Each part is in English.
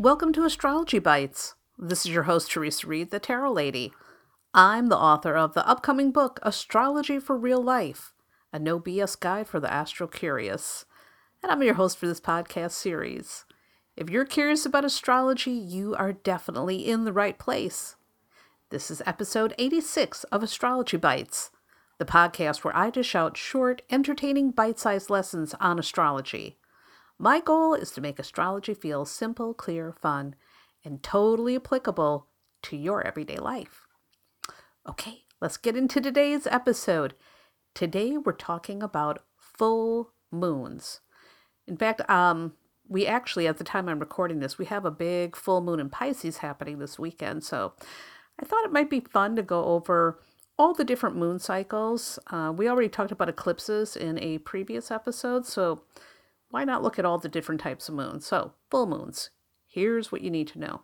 Welcome to Astrology Bites. This is your host, Theresa Reed, the Tarot Lady. I'm the author of the upcoming book, Astrology for Real Life, a no BS guide for the astro curious. And I'm your host for this podcast series. If you're curious about astrology, you are definitely in the right place. This is episode 86 of Astrology Bites, the podcast where I dish out short, entertaining, bite sized lessons on astrology. My goal is to make astrology feel simple, clear, fun, and totally applicable to your everyday life. Okay, let's get into today's episode. Today we're talking about full moons. In fact, um, we actually, at the time I'm recording this, we have a big full moon in Pisces happening this weekend. So I thought it might be fun to go over all the different moon cycles. Uh, we already talked about eclipses in a previous episode, so why not look at all the different types of moons? So, full moons. Here's what you need to know.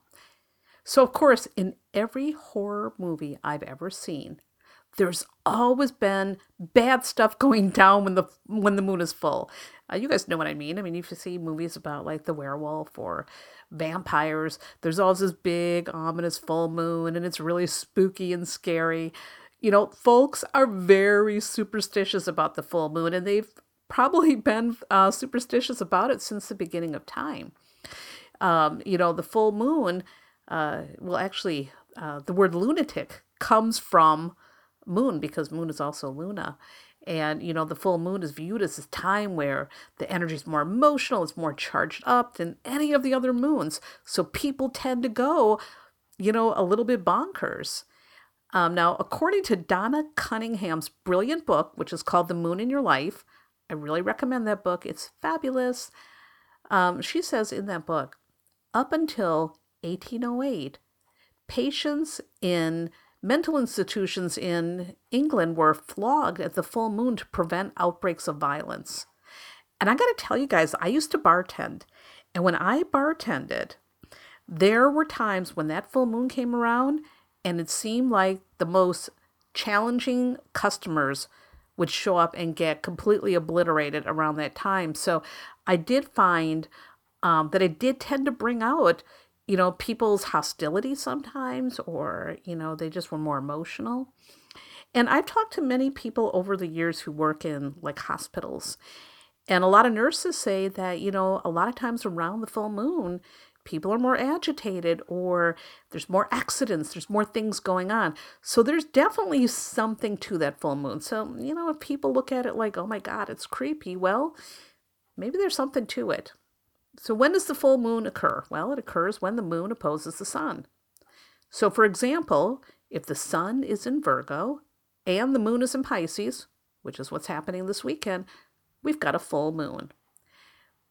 So, of course, in every horror movie I've ever seen, there's always been bad stuff going down when the when the moon is full. Uh, you guys know what I mean. I mean, if you see movies about like the werewolf or vampires, there's always this big ominous full moon, and it's really spooky and scary. You know, folks are very superstitious about the full moon, and they've probably been uh, superstitious about it since the beginning of time. Um, you know, the full moon, uh, well, actually, uh, the word lunatic comes from moon because moon is also Luna. And, you know, the full moon is viewed as this time where the energy is more emotional, it's more charged up than any of the other moons. So people tend to go, you know, a little bit bonkers. Um, now, according to Donna Cunningham's brilliant book, which is called The Moon in Your Life, I really recommend that book. It's fabulous. Um, she says in that book, up until 1808, patients in mental institutions in England were flogged at the full moon to prevent outbreaks of violence. And I got to tell you guys, I used to bartend. And when I bartended, there were times when that full moon came around and it seemed like the most challenging customers would show up and get completely obliterated around that time. So I did find um, that it did tend to bring out, you know, people's hostility sometimes, or, you know, they just were more emotional. And I've talked to many people over the years who work in like hospitals. And a lot of nurses say that, you know, a lot of times around the full moon, people are more agitated or there's more accidents, there's more things going on. So there's definitely something to that full moon. So, you know, if people look at it like, oh my God, it's creepy, well, maybe there's something to it. So, when does the full moon occur? Well, it occurs when the moon opposes the sun. So, for example, if the sun is in Virgo and the moon is in Pisces, which is what's happening this weekend, we've got a full moon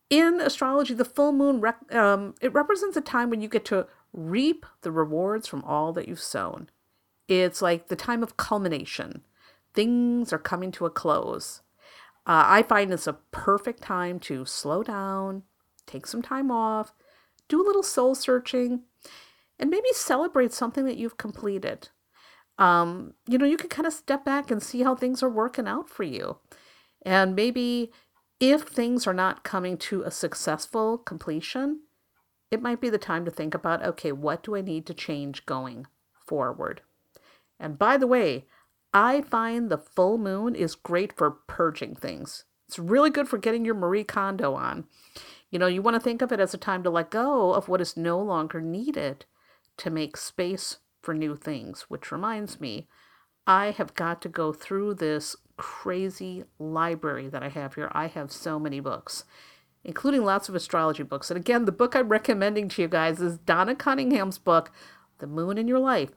in astrology, the full moon rec- um, it represents a time when you get to reap the rewards from all that you've sown. It's like the time of culmination. Things are coming to a close. Uh, I find it's a perfect time to slow down, take some time off, do a little soul searching, and maybe celebrate something that you've completed. Um, you know, you can kind of step back and see how things are working out for you. And maybe if things are not coming to a successful completion, it might be the time to think about okay, what do I need to change going forward? And by the way, I find the full moon is great for purging things. It's really good for getting your Marie Kondo on. You know, you want to think of it as a time to let go of what is no longer needed to make space for new things, which reminds me, I have got to go through this crazy library that I have here. I have so many books, including lots of astrology books. And again, the book I'm recommending to you guys is Donna Cunningham's book, The Moon in Your Life.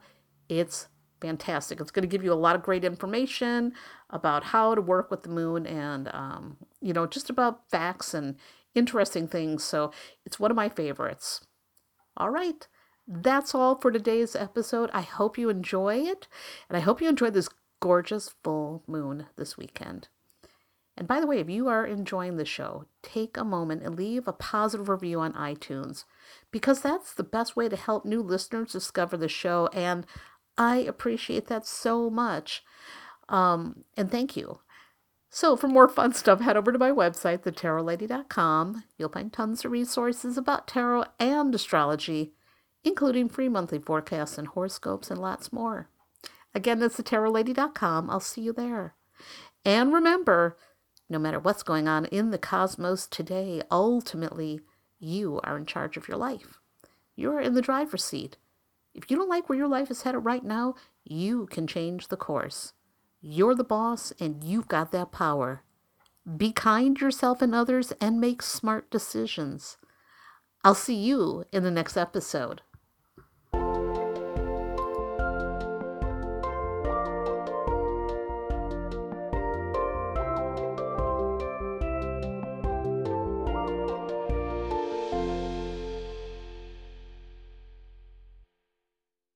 It's fantastic. It's going to give you a lot of great information about how to work with the moon and, um, you know, just about facts and interesting things. So it's one of my favorites. All right. That's all for today's episode. I hope you enjoy it. And I hope you enjoy this gorgeous full moon this weekend. And by the way, if you are enjoying the show, take a moment and leave a positive review on iTunes because that's the best way to help new listeners discover the show. And I appreciate that so much. Um, and thank you. So, for more fun stuff, head over to my website, thetarotlady.com. You'll find tons of resources about tarot and astrology, including free monthly forecasts and horoscopes and lots more. Again, that's thetarotlady.com. I'll see you there. And remember, no matter what's going on in the cosmos today, ultimately, you are in charge of your life. You're in the driver's seat. If you don't like where your life is headed right now, you can change the course. You're the boss and you've got that power. Be kind yourself and others and make smart decisions. I'll see you in the next episode.